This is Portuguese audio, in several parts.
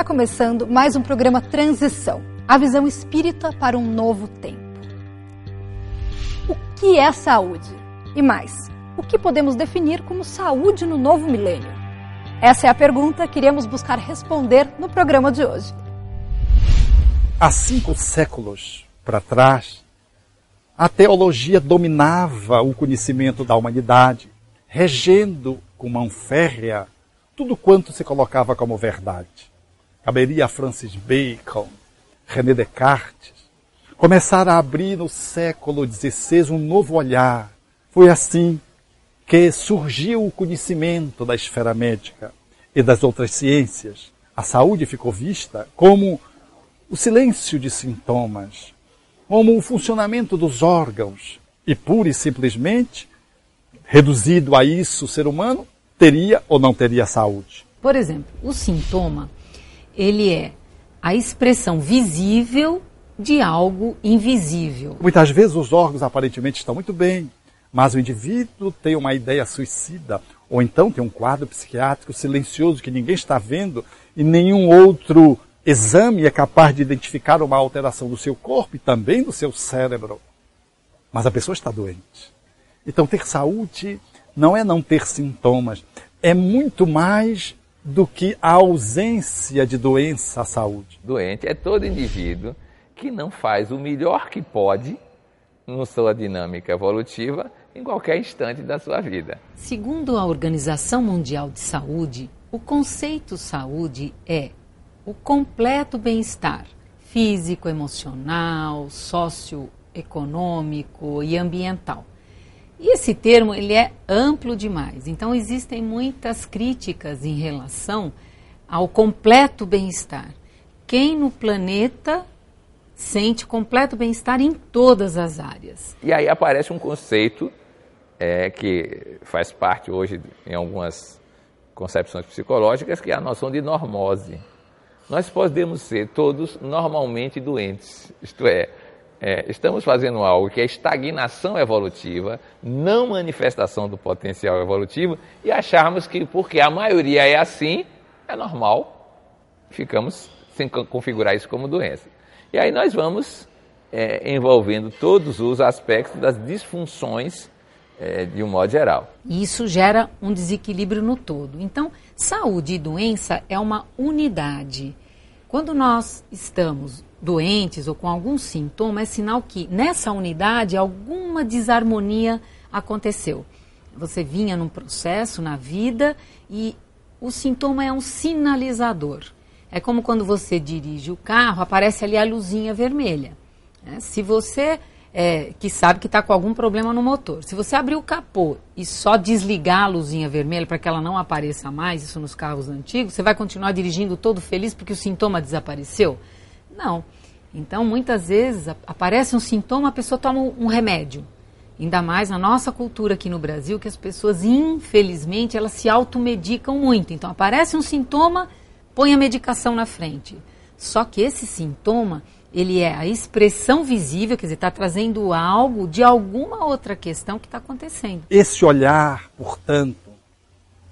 Está começando mais um programa Transição a visão espírita para um novo tempo. O que é saúde? E mais, o que podemos definir como saúde no novo milênio? Essa é a pergunta que iremos buscar responder no programa de hoje. Há cinco séculos para trás, a teologia dominava o conhecimento da humanidade, regendo com mão férrea tudo quanto se colocava como verdade. Caberia a Francis Bacon, René Descartes, começaram a abrir no século XVI um novo olhar. Foi assim que surgiu o conhecimento da esfera médica e das outras ciências. A saúde ficou vista como o silêncio de sintomas, como o funcionamento dos órgãos e pura e simplesmente, reduzido a isso, o ser humano teria ou não teria saúde. Por exemplo, o sintoma, ele é a expressão visível de algo invisível. Muitas vezes os órgãos aparentemente estão muito bem, mas o indivíduo tem uma ideia suicida, ou então tem um quadro psiquiátrico silencioso que ninguém está vendo e nenhum outro exame é capaz de identificar uma alteração do seu corpo e também do seu cérebro. Mas a pessoa está doente. Então, ter saúde não é não ter sintomas, é muito mais do que a ausência de doença à saúde. Doente é todo indivíduo que não faz o melhor que pode na sua dinâmica evolutiva em qualquer instante da sua vida. Segundo a Organização Mundial de Saúde, o conceito saúde é o completo bem-estar físico, emocional, socioeconômico e ambiental e esse termo ele é amplo demais. Então existem muitas críticas em relação ao completo bem-estar. Quem no planeta sente completo bem-estar em todas as áreas? E aí aparece um conceito é, que faz parte hoje em algumas concepções psicológicas, que é a noção de normose. Nós podemos ser todos normalmente doentes, isto é, é, estamos fazendo algo que é estagnação evolutiva, não manifestação do potencial evolutivo, e acharmos que porque a maioria é assim, é normal, ficamos sem configurar isso como doença. E aí nós vamos é, envolvendo todos os aspectos das disfunções é, de um modo geral. Isso gera um desequilíbrio no todo. Então, saúde e doença é uma unidade. Quando nós estamos doentes ou com algum sintoma, é sinal que nessa unidade alguma desarmonia aconteceu. Você vinha num processo na vida e o sintoma é um sinalizador. É como quando você dirige o carro, aparece ali a luzinha vermelha. Né? Se você é, que sabe que está com algum problema no motor. Se você abrir o capô e só desligar a luzinha vermelha para que ela não apareça mais, isso nos carros antigos, você vai continuar dirigindo todo feliz porque o sintoma desapareceu? Não. Então, muitas vezes, aparece um sintoma, a pessoa toma um remédio. Ainda mais na nossa cultura aqui no Brasil, que as pessoas, infelizmente, elas se automedicam muito. Então, aparece um sintoma, põe a medicação na frente. Só que esse sintoma, ele é a expressão visível, quer dizer, está trazendo algo de alguma outra questão que está acontecendo. Esse olhar, portanto,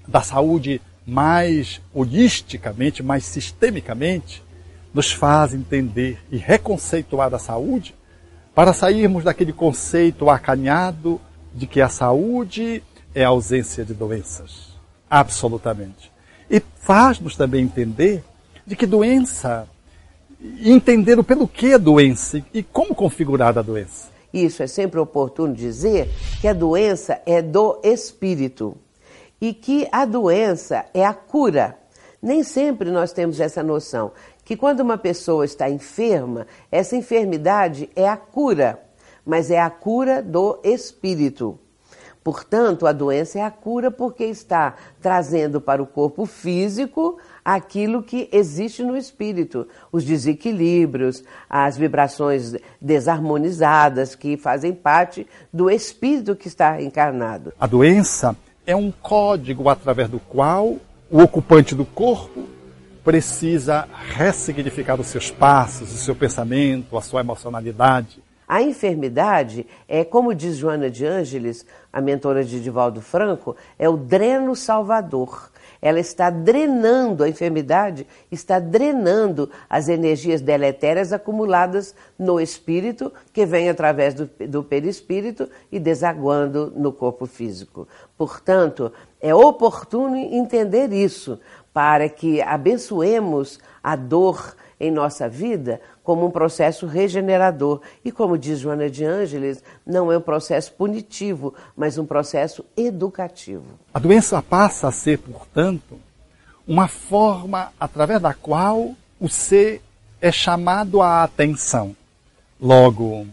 da saúde mais holisticamente, mais sistemicamente, nos faz entender e reconceituar a saúde para sairmos daquele conceito acanhado de que a saúde é a ausência de doenças. Absolutamente. E faz-nos também entender de que doença, entender o pelo que é doença e como configurar a doença. Isso é sempre oportuno dizer que a doença é do espírito e que a doença é a cura. Nem sempre nós temos essa noção que quando uma pessoa está enferma, essa enfermidade é a cura, mas é a cura do espírito. Portanto, a doença é a cura porque está trazendo para o corpo físico aquilo que existe no espírito, os desequilíbrios, as vibrações desarmonizadas que fazem parte do espírito que está encarnado. A doença é um código através do qual o ocupante do corpo precisa ressignificar os seus passos, o seu pensamento, a sua emocionalidade, A enfermidade é, como diz Joana de Ângeles, a mentora de Divaldo Franco, é o dreno salvador. Ela está drenando, a enfermidade está drenando as energias deletérias acumuladas no espírito, que vem através do, do perispírito e desaguando no corpo físico. Portanto, é oportuno entender isso para que abençoemos a dor em nossa vida como um processo regenerador. E como diz Joana de Ângeles, não é um processo punitivo, mas um processo educativo. A doença passa a ser, portanto, uma forma através da qual o ser é chamado à atenção. Logo,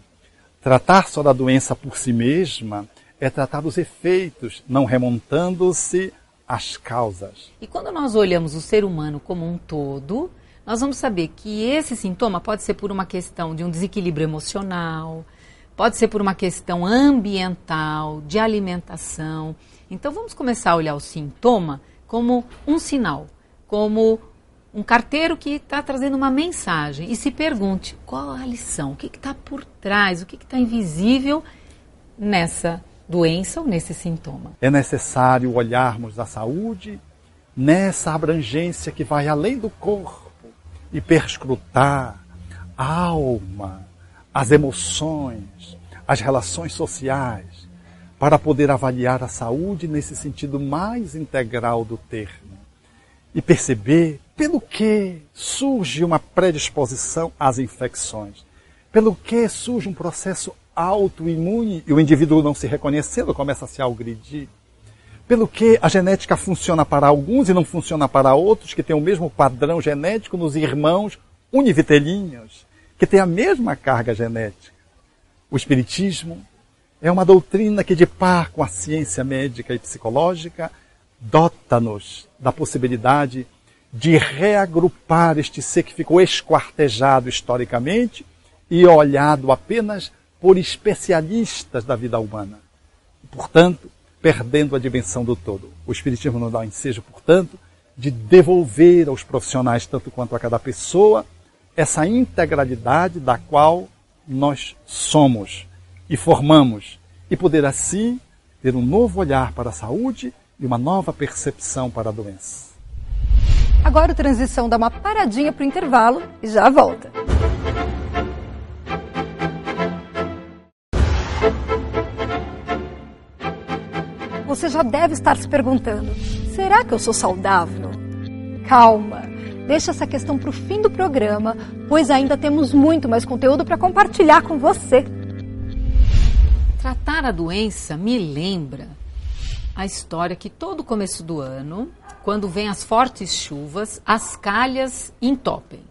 tratar só da doença por si mesma é tratar dos efeitos, não remontando-se às causas. E quando nós olhamos o ser humano como um todo, nós vamos saber que esse sintoma pode ser por uma questão de um desequilíbrio emocional, pode ser por uma questão ambiental, de alimentação. Então vamos começar a olhar o sintoma como um sinal, como um carteiro que está trazendo uma mensagem e se pergunte qual a lição, o que está por trás, o que está invisível nessa doença ou nesse sintoma. É necessário olharmos a saúde nessa abrangência que vai além do corpo e perscrutar a alma, as emoções, as relações sociais, para poder avaliar a saúde nesse sentido mais integral do termo e perceber pelo que surge uma predisposição às infecções, pelo que surge um processo autoimune e o indivíduo não se reconhecendo começa a se agredir pelo que a genética funciona para alguns e não funciona para outros, que têm o mesmo padrão genético nos irmãos univitelinhos, que têm a mesma carga genética. O Espiritismo é uma doutrina que, de par com a ciência médica e psicológica, dota-nos da possibilidade de reagrupar este ser que ficou esquartejado historicamente e olhado apenas por especialistas da vida humana. Portanto, perdendo a dimensão do todo. O Espiritismo nos dá o ensejo, portanto, de devolver aos profissionais, tanto quanto a cada pessoa, essa integralidade da qual nós somos e formamos, e poder assim ter um novo olhar para a saúde e uma nova percepção para a doença. Agora o Transição dá uma paradinha para o intervalo e já volta. Você já deve estar se perguntando: será que eu sou saudável? Calma, deixa essa questão para o fim do programa, pois ainda temos muito mais conteúdo para compartilhar com você. Tratar a doença me lembra a história que todo começo do ano, quando vem as fortes chuvas, as calhas entopem.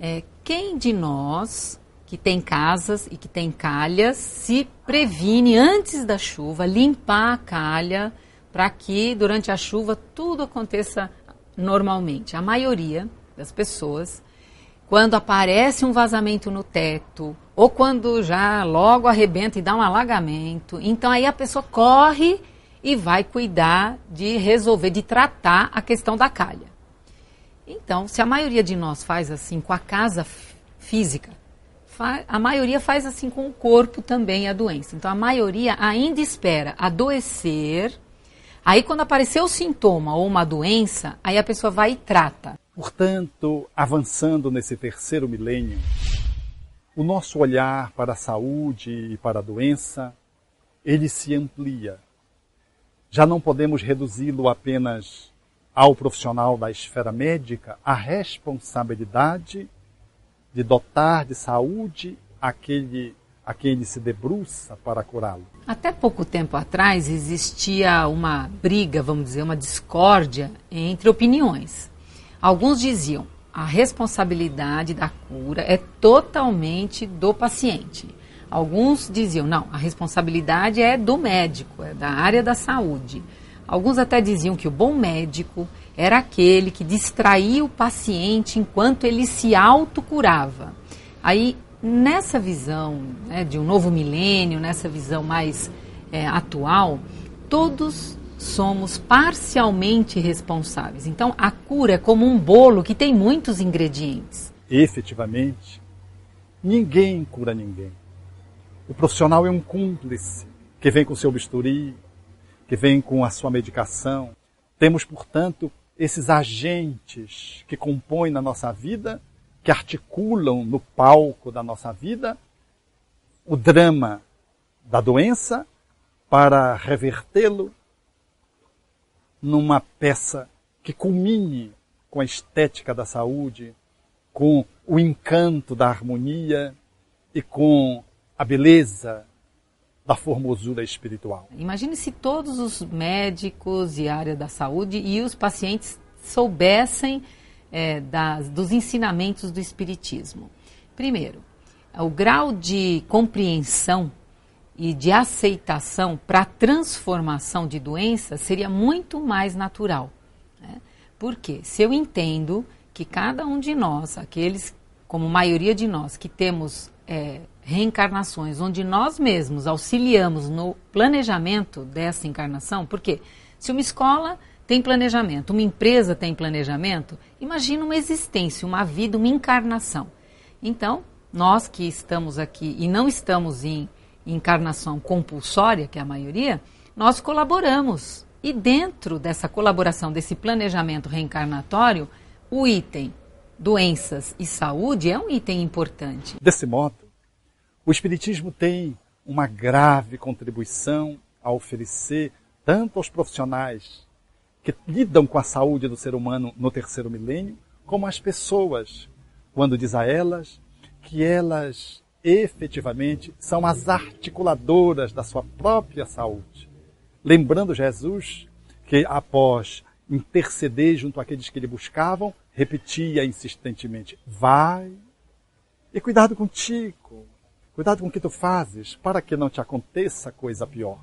É, quem de nós que tem casas e que tem calhas, se previne antes da chuva, limpar a calha para que durante a chuva tudo aconteça normalmente. A maioria das pessoas, quando aparece um vazamento no teto, ou quando já logo arrebenta e dá um alagamento, então aí a pessoa corre e vai cuidar de resolver, de tratar a questão da calha. Então, se a maioria de nós faz assim com a casa física, a maioria faz assim com o corpo também a doença. Então a maioria ainda espera adoecer. Aí quando aparecer o sintoma ou uma doença, aí a pessoa vai e trata. Portanto, avançando nesse terceiro milênio, o nosso olhar para a saúde e para a doença, ele se amplia. Já não podemos reduzi-lo apenas ao profissional da esfera médica, a responsabilidade de dotar de saúde aquele a quem ele se debruça para curá-lo. Até pouco tempo atrás existia uma briga, vamos dizer, uma discórdia entre opiniões. Alguns diziam a responsabilidade da cura é totalmente do paciente. Alguns diziam não, a responsabilidade é do médico, é da área da saúde. Alguns até diziam que o bom médico era aquele que distraía o paciente enquanto ele se autocurava. Aí, nessa visão né, de um novo milênio, nessa visão mais é, atual, todos somos parcialmente responsáveis. Então, a cura é como um bolo que tem muitos ingredientes. Efetivamente, ninguém cura ninguém. O profissional é um cúmplice que vem com seu bisturi, que vem com a sua medicação. Temos, portanto, esses agentes que compõem na nossa vida, que articulam no palco da nossa vida o drama da doença para revertê-lo numa peça que culmine com a estética da saúde, com o encanto da harmonia e com a beleza da formosura espiritual. Imagine se todos os médicos e área da saúde e os pacientes soubessem é, das, dos ensinamentos do Espiritismo. Primeiro, o grau de compreensão e de aceitação para a transformação de doenças seria muito mais natural. Né? Porque se eu entendo que cada um de nós, aqueles, como maioria de nós, que temos é, reencarnações, onde nós mesmos auxiliamos no planejamento dessa encarnação, porque se uma escola tem planejamento, uma empresa tem planejamento, imagina uma existência, uma vida, uma encarnação. Então, nós que estamos aqui e não estamos em encarnação compulsória, que é a maioria, nós colaboramos. E dentro dessa colaboração, desse planejamento reencarnatório, o item doenças e saúde é um item importante. Desse modo, o Espiritismo tem uma grave contribuição a oferecer tanto aos profissionais que lidam com a saúde do ser humano no terceiro milênio, como às pessoas, quando diz a elas que elas efetivamente são as articuladoras da sua própria saúde. Lembrando Jesus que após interceder junto àqueles que lhe buscavam, repetia insistentemente: Vai e cuidado contigo, cuidado com o que tu fazes, para que não te aconteça coisa pior.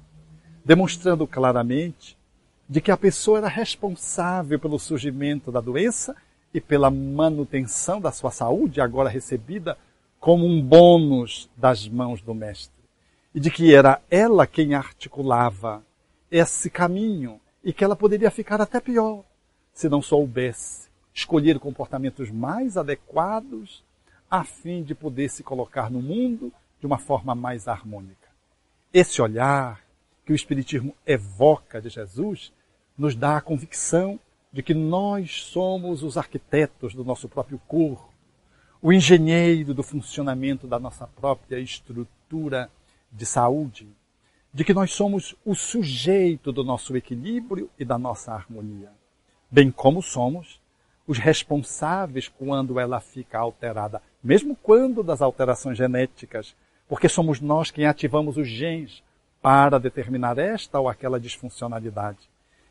Demonstrando claramente de que a pessoa era responsável pelo surgimento da doença e pela manutenção da sua saúde, agora recebida como um bônus das mãos do Mestre. E de que era ela quem articulava esse caminho e que ela poderia ficar até pior se não soubesse escolher comportamentos mais adequados a fim de poder se colocar no mundo de uma forma mais harmônica. Esse olhar que o Espiritismo evoca de Jesus nos dá a convicção de que nós somos os arquitetos do nosso próprio corpo, o engenheiro do funcionamento da nossa própria estrutura de saúde, de que nós somos o sujeito do nosso equilíbrio e da nossa harmonia, bem como somos os responsáveis quando ela fica alterada, mesmo quando das alterações genéticas, porque somos nós quem ativamos os genes para determinar esta ou aquela disfuncionalidade.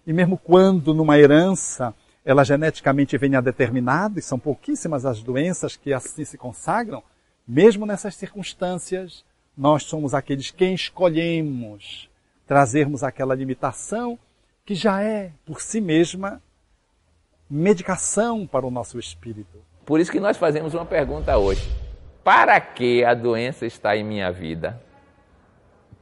E mesmo quando numa herança ela geneticamente venha determinada, e são pouquíssimas as doenças que assim se consagram, mesmo nessas circunstâncias, nós somos aqueles quem escolhemos trazermos aquela limitação que já é, por si mesma, medicação para o nosso espírito. Por isso que nós fazemos uma pergunta hoje. Para que a doença está em minha vida?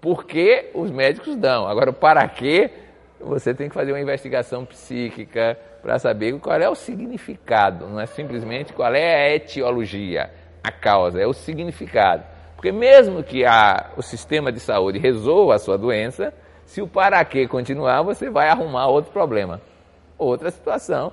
Por que os médicos dão? Agora, para que você tem que fazer uma investigação psíquica para saber qual é o significado, não é simplesmente qual é a etiologia, a causa, é o significado. Porque mesmo que a, o sistema de saúde resolva a sua doença, se o para quê continuar, você vai arrumar outro problema, outra situação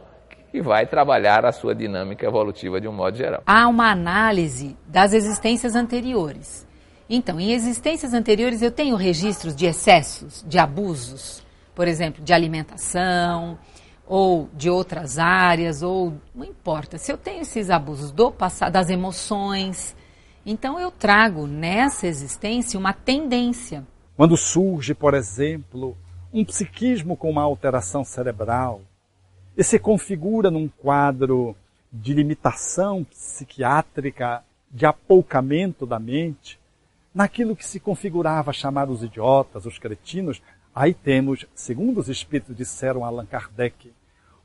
que vai trabalhar a sua dinâmica evolutiva de um modo geral. Há uma análise das existências anteriores. Então, em existências anteriores eu tenho registros de excessos, de abusos, por exemplo, de alimentação, ou de outras áreas, ou não importa. Se eu tenho esses abusos do passado, das emoções, então eu trago nessa existência uma tendência. Quando surge, por exemplo, um psiquismo com uma alteração cerebral, se configura num quadro de limitação psiquiátrica, de apoucamento da mente, naquilo que se configurava chamar os idiotas, os cretinos, aí temos, segundo os espíritos disseram Allan Kardec,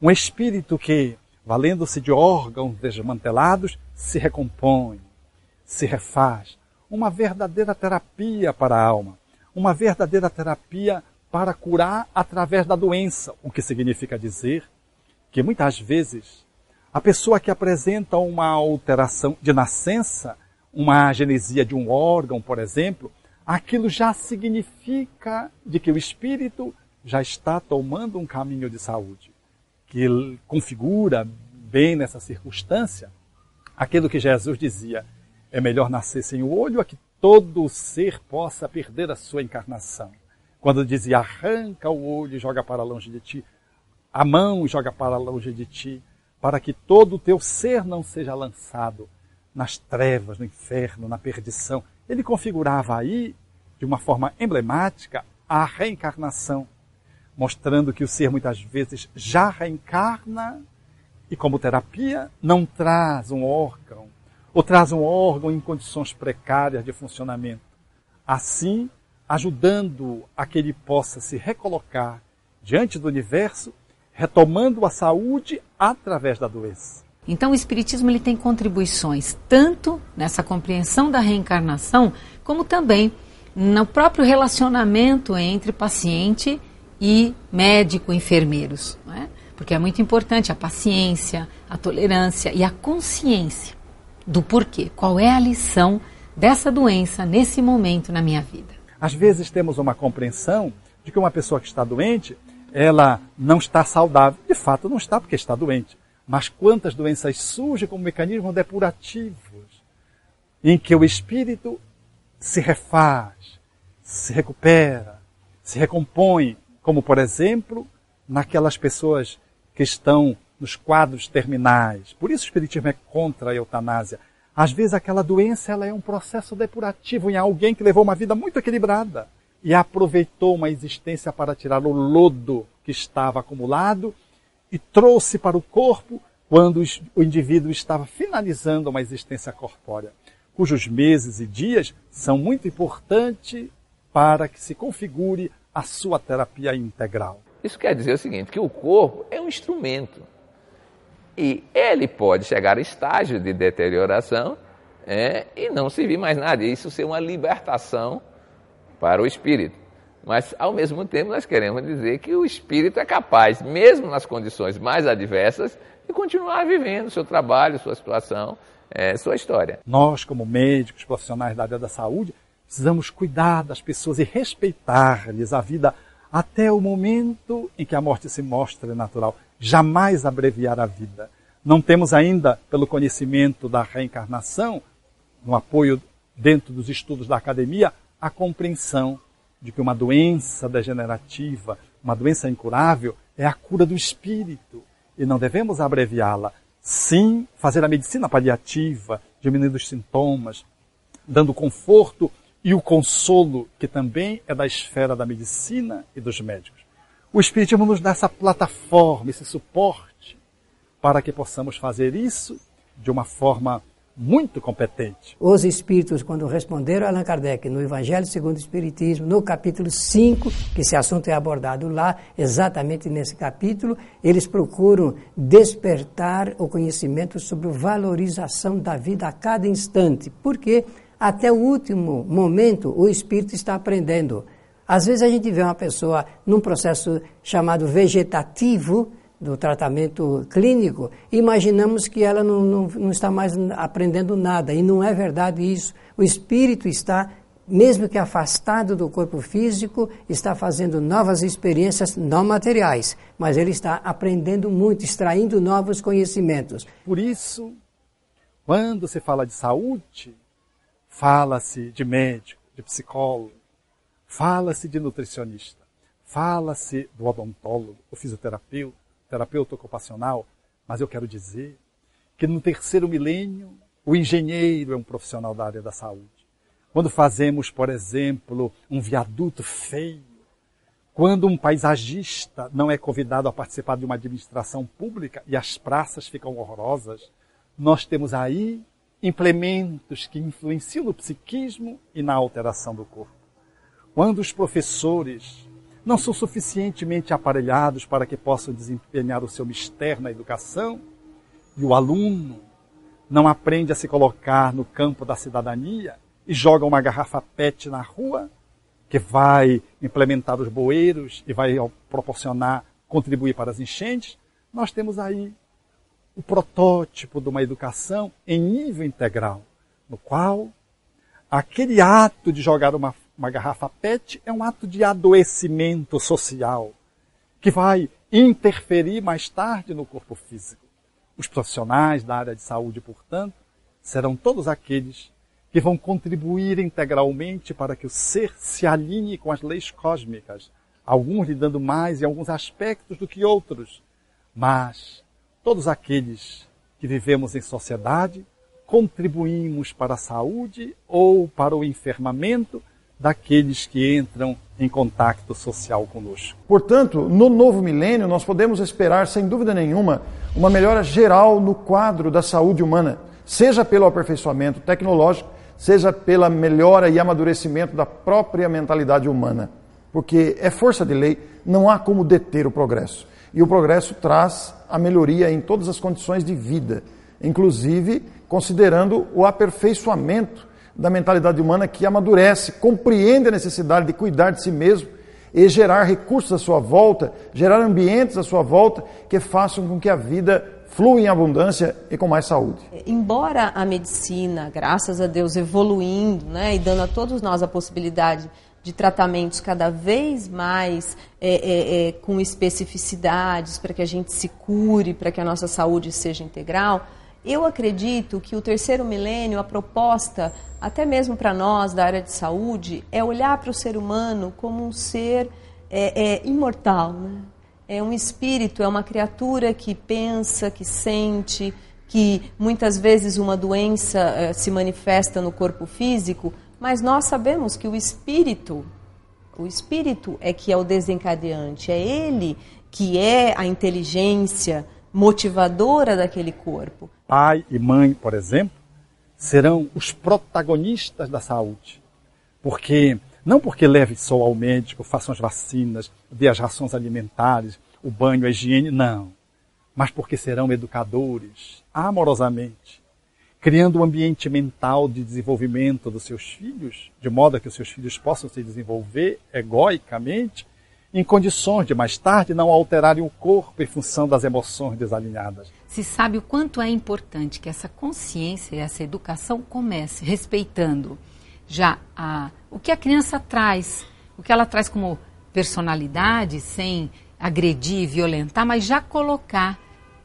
um espírito que, valendo-se de órgãos desmantelados, se recompõe, se refaz. Uma verdadeira terapia para a alma. Uma verdadeira terapia para curar através da doença. O que significa dizer que muitas vezes a pessoa que apresenta uma alteração de nascença, uma agenesia de um órgão, por exemplo, aquilo já significa de que o espírito já está tomando um caminho de saúde, que configura bem nessa circunstância aquilo que Jesus dizia: é melhor nascer sem o olho a que todo ser possa perder a sua encarnação. Quando dizia arranca o olho e joga para longe de ti, a mão joga para longe de ti, para que todo o teu ser não seja lançado nas trevas, no inferno, na perdição. Ele configurava aí, de uma forma emblemática, a reencarnação, mostrando que o ser muitas vezes já reencarna e, como terapia, não traz um órgão, ou traz um órgão em condições precárias de funcionamento. Assim, ajudando a que ele possa se recolocar diante do universo, retomando a saúde através da doença. Então o espiritismo ele tem contribuições tanto nessa compreensão da reencarnação, como também no próprio relacionamento entre paciente e médico, enfermeiros, é? porque é muito importante a paciência, a tolerância e a consciência do porquê, qual é a lição dessa doença nesse momento na minha vida. Às vezes temos uma compreensão de que uma pessoa que está doente, ela não está saudável. De fato, não está porque está doente. Mas quantas doenças surgem como mecanismos depurativos, em que o espírito se refaz, se recupera, se recompõe, como por exemplo, naquelas pessoas que estão nos quadros terminais. Por isso o espiritismo é contra a eutanásia. Às vezes aquela doença ela é um processo depurativo em alguém que levou uma vida muito equilibrada e aproveitou uma existência para tirar o lodo que estava acumulado e trouxe para o corpo quando o indivíduo estava finalizando uma existência corpórea, cujos meses e dias são muito importantes para que se configure a sua terapia integral. Isso quer dizer o seguinte, que o corpo é um instrumento e ele pode chegar a estágio de deterioração é, e não servir mais nada. Isso ser uma libertação para o espírito. Mas, ao mesmo tempo, nós queremos dizer que o espírito é capaz, mesmo nas condições mais adversas, de continuar vivendo seu trabalho, sua situação, é, sua história. Nós, como médicos, profissionais da área da saúde, precisamos cuidar das pessoas e respeitar-lhes a vida até o momento em que a morte se mostra natural. Jamais abreviar a vida. Não temos ainda, pelo conhecimento da reencarnação, no apoio dentro dos estudos da academia, a compreensão de que uma doença degenerativa, uma doença incurável, é a cura do espírito e não devemos abreviá-la. Sim, fazer a medicina paliativa, diminuindo os sintomas, dando conforto e o consolo, que também é da esfera da medicina e dos médicos. O Espiritismo nos dá essa plataforma, esse suporte, para que possamos fazer isso de uma forma muito competente. Os espíritos, quando responderam a Allan Kardec no Evangelho segundo o Espiritismo, no capítulo 5, que esse assunto é abordado lá, exatamente nesse capítulo, eles procuram despertar o conhecimento sobre a valorização da vida a cada instante, porque até o último momento o espírito está aprendendo. Às vezes a gente vê uma pessoa num processo chamado vegetativo, do tratamento clínico, imaginamos que ela não, não, não está mais aprendendo nada. E não é verdade isso. O espírito está mesmo que afastado do corpo físico, está fazendo novas experiências não materiais, mas ele está aprendendo muito, extraindo novos conhecimentos. Por isso, quando se fala de saúde, fala-se de médico, de psicólogo, fala-se de nutricionista, fala-se do odontólogo, o fisioterapeuta, terapeuta ocupacional, mas eu quero dizer que no terceiro milênio, o engenheiro é um profissional da área da saúde. Quando fazemos, por exemplo, um viaduto feio, quando um paisagista não é convidado a participar de uma administração pública e as praças ficam horrorosas, nós temos aí implementos que influenciam no psiquismo e na alteração do corpo. Quando os professores não são suficientemente aparelhados para que possam desempenhar o seu mistério na educação, e o aluno não aprende a se colocar no campo da cidadania e joga uma garrafa PET na rua, que vai implementar os bueiros e vai proporcionar, contribuir para as enchentes, nós temos aí o protótipo de uma educação em nível integral, no qual aquele ato de jogar uma uma garrafa PET é um ato de adoecimento social que vai interferir mais tarde no corpo físico. Os profissionais da área de saúde, portanto, serão todos aqueles que vão contribuir integralmente para que o ser se alinhe com as leis cósmicas, alguns lhe dando mais em alguns aspectos do que outros, mas todos aqueles que vivemos em sociedade contribuímos para a saúde ou para o enfermamento daqueles que entram em contato social conosco. Portanto, no novo milênio, nós podemos esperar, sem dúvida nenhuma, uma melhora geral no quadro da saúde humana, seja pelo aperfeiçoamento tecnológico, seja pela melhora e amadurecimento da própria mentalidade humana. Porque é força de lei, não há como deter o progresso. E o progresso traz a melhoria em todas as condições de vida, inclusive considerando o aperfeiçoamento da mentalidade humana que amadurece, compreende a necessidade de cuidar de si mesmo e gerar recursos à sua volta, gerar ambientes à sua volta que façam com que a vida flua em abundância e com mais saúde. Embora a medicina, graças a Deus, evoluindo né, e dando a todos nós a possibilidade de tratamentos cada vez mais é, é, é, com especificidades para que a gente se cure, para que a nossa saúde seja integral, eu acredito que o terceiro milênio, a proposta, até mesmo para nós da área de saúde, é olhar para o ser humano como um ser é, é, imortal. Né? É um espírito, é uma criatura que pensa, que sente, que muitas vezes uma doença é, se manifesta no corpo físico, mas nós sabemos que o espírito, o espírito é que é o desencadeante, é ele que é a inteligência motivadora daquele corpo pai e mãe, por exemplo, serão os protagonistas da saúde. Porque, não porque leve só ao médico, façam as vacinas, dê as rações alimentares, o banho, a higiene, não. Mas porque serão educadores, amorosamente, criando um ambiente mental de desenvolvimento dos seus filhos, de modo que os seus filhos possam se desenvolver egoicamente, em condições de mais tarde não alterarem o corpo em função das emoções desalinhadas. Se sabe o quanto é importante que essa consciência e essa educação comece respeitando já a, o que a criança traz, o que ela traz como personalidade, sem agredir e violentar, mas já colocar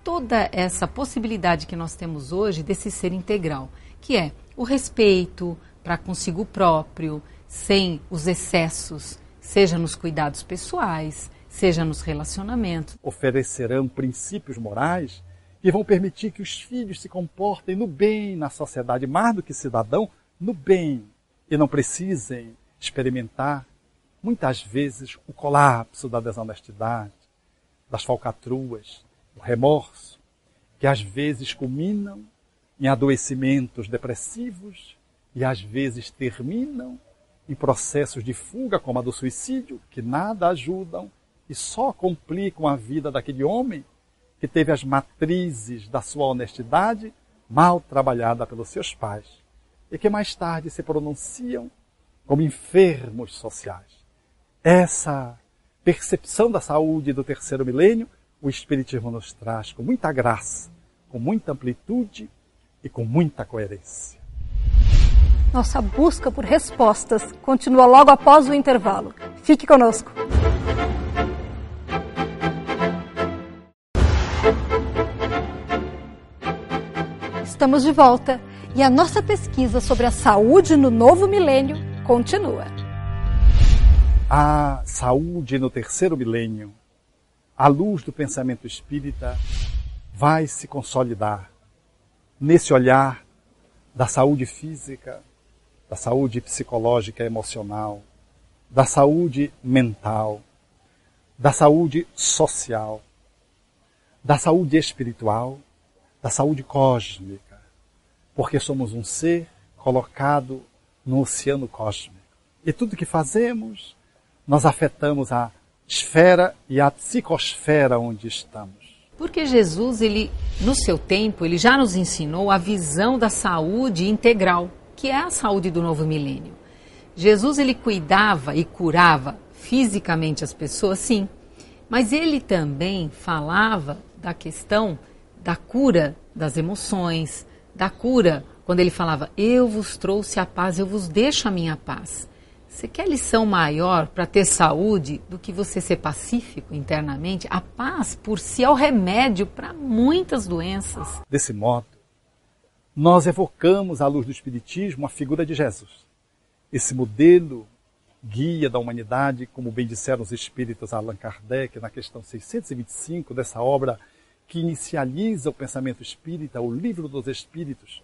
toda essa possibilidade que nós temos hoje desse ser integral, que é o respeito para consigo próprio, sem os excessos, seja nos cuidados pessoais, seja nos relacionamentos. Oferecerão princípios morais que vão permitir que os filhos se comportem no bem na sociedade, mais do que cidadão, no bem, e não precisem experimentar, muitas vezes, o colapso da desonestidade, das falcatruas, o remorso, que às vezes culminam em adoecimentos depressivos e às vezes terminam em processos de fuga, como a do suicídio, que nada ajudam e só complicam a vida daquele homem que teve as matrizes da sua honestidade mal trabalhada pelos seus pais e que mais tarde se pronunciam como enfermos sociais. Essa percepção da saúde do terceiro milênio, o Espiritismo nos traz com muita graça, com muita amplitude e com muita coerência. Nossa busca por respostas continua logo após o intervalo. Fique conosco. Estamos de volta e a nossa pesquisa sobre a saúde no novo milênio continua. A saúde no terceiro milênio, à luz do pensamento espírita, vai se consolidar nesse olhar da saúde física, da saúde psicológica e emocional, da saúde mental, da saúde social, da saúde espiritual, da saúde cósmica porque somos um ser colocado no oceano cósmico. E tudo que fazemos, nós afetamos a esfera e a psicosfera onde estamos. Porque Jesus, ele, no seu tempo, ele já nos ensinou a visão da saúde integral, que é a saúde do novo milênio. Jesus, ele cuidava e curava fisicamente as pessoas, sim, mas ele também falava da questão da cura das emoções, da cura, quando ele falava: Eu vos trouxe a paz, eu vos deixo a minha paz. Você quer lição maior para ter saúde do que você ser pacífico internamente? A paz por si é o remédio para muitas doenças. Desse modo, nós evocamos à luz do Espiritismo a figura de Jesus. Esse modelo guia da humanidade, como bem disseram os espíritas Allan Kardec na questão 625 dessa obra que inicializa o pensamento espírita, o Livro dos Espíritos.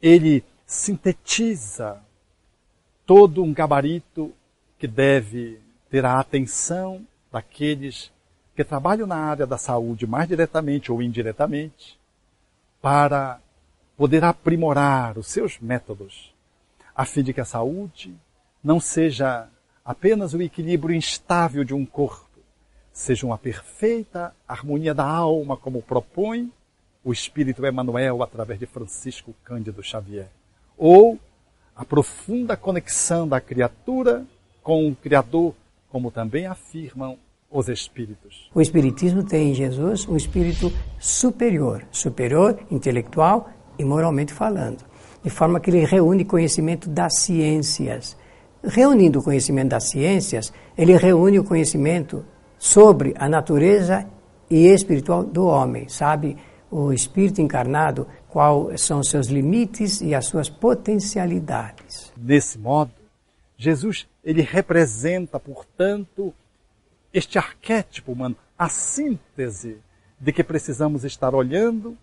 Ele sintetiza todo um gabarito que deve ter a atenção daqueles que trabalham na área da saúde mais diretamente ou indiretamente, para poder aprimorar os seus métodos, a fim de que a saúde não seja apenas o equilíbrio instável de um corpo, seja uma perfeita harmonia da alma, como propõe o Espírito Emmanuel através de Francisco Cândido Xavier, ou a profunda conexão da criatura com o Criador, como também afirmam os Espíritos. O Espiritismo tem em Jesus um espírito superior, superior intelectual e moralmente falando, de forma que ele reúne conhecimento das ciências. Reunindo o conhecimento das ciências, ele reúne o conhecimento sobre a natureza e espiritual do homem, sabe? O espírito encarnado quais são os seus limites e as suas potencialidades. Desse modo, Jesus ele representa, portanto, este arquétipo humano, a síntese de que precisamos estar olhando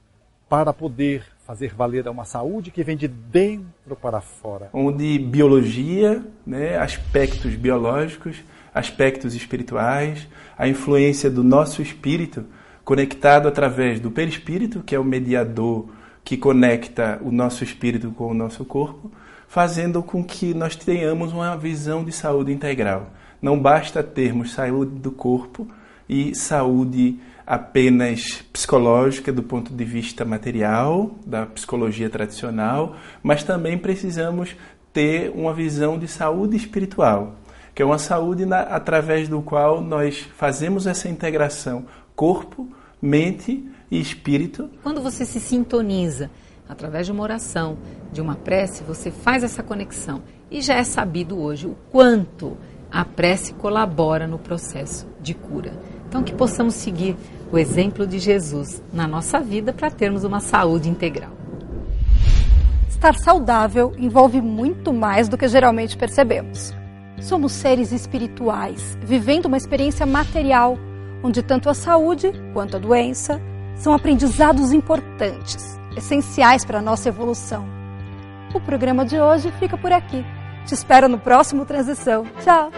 para poder fazer valer uma saúde que vem de dentro para fora. Onde biologia, né, aspectos biológicos, aspectos espirituais, a influência do nosso espírito conectado através do perispírito, que é o mediador que conecta o nosso espírito com o nosso corpo, fazendo com que nós tenhamos uma visão de saúde integral. Não basta termos saúde do corpo e saúde apenas psicológica do ponto de vista material, da psicologia tradicional, mas também precisamos ter uma visão de saúde espiritual, que é uma saúde na, através do qual nós fazemos essa integração corpo, mente e espírito. Quando você se sintoniza através de uma oração, de uma prece, você faz essa conexão. E já é sabido hoje o quanto a prece colabora no processo de cura. Então, que possamos seguir o exemplo de Jesus na nossa vida para termos uma saúde integral. Estar saudável envolve muito mais do que geralmente percebemos. Somos seres espirituais, vivendo uma experiência material, onde tanto a saúde quanto a doença são aprendizados importantes, essenciais para a nossa evolução. O programa de hoje fica por aqui. Te espero no próximo Transição. Tchau!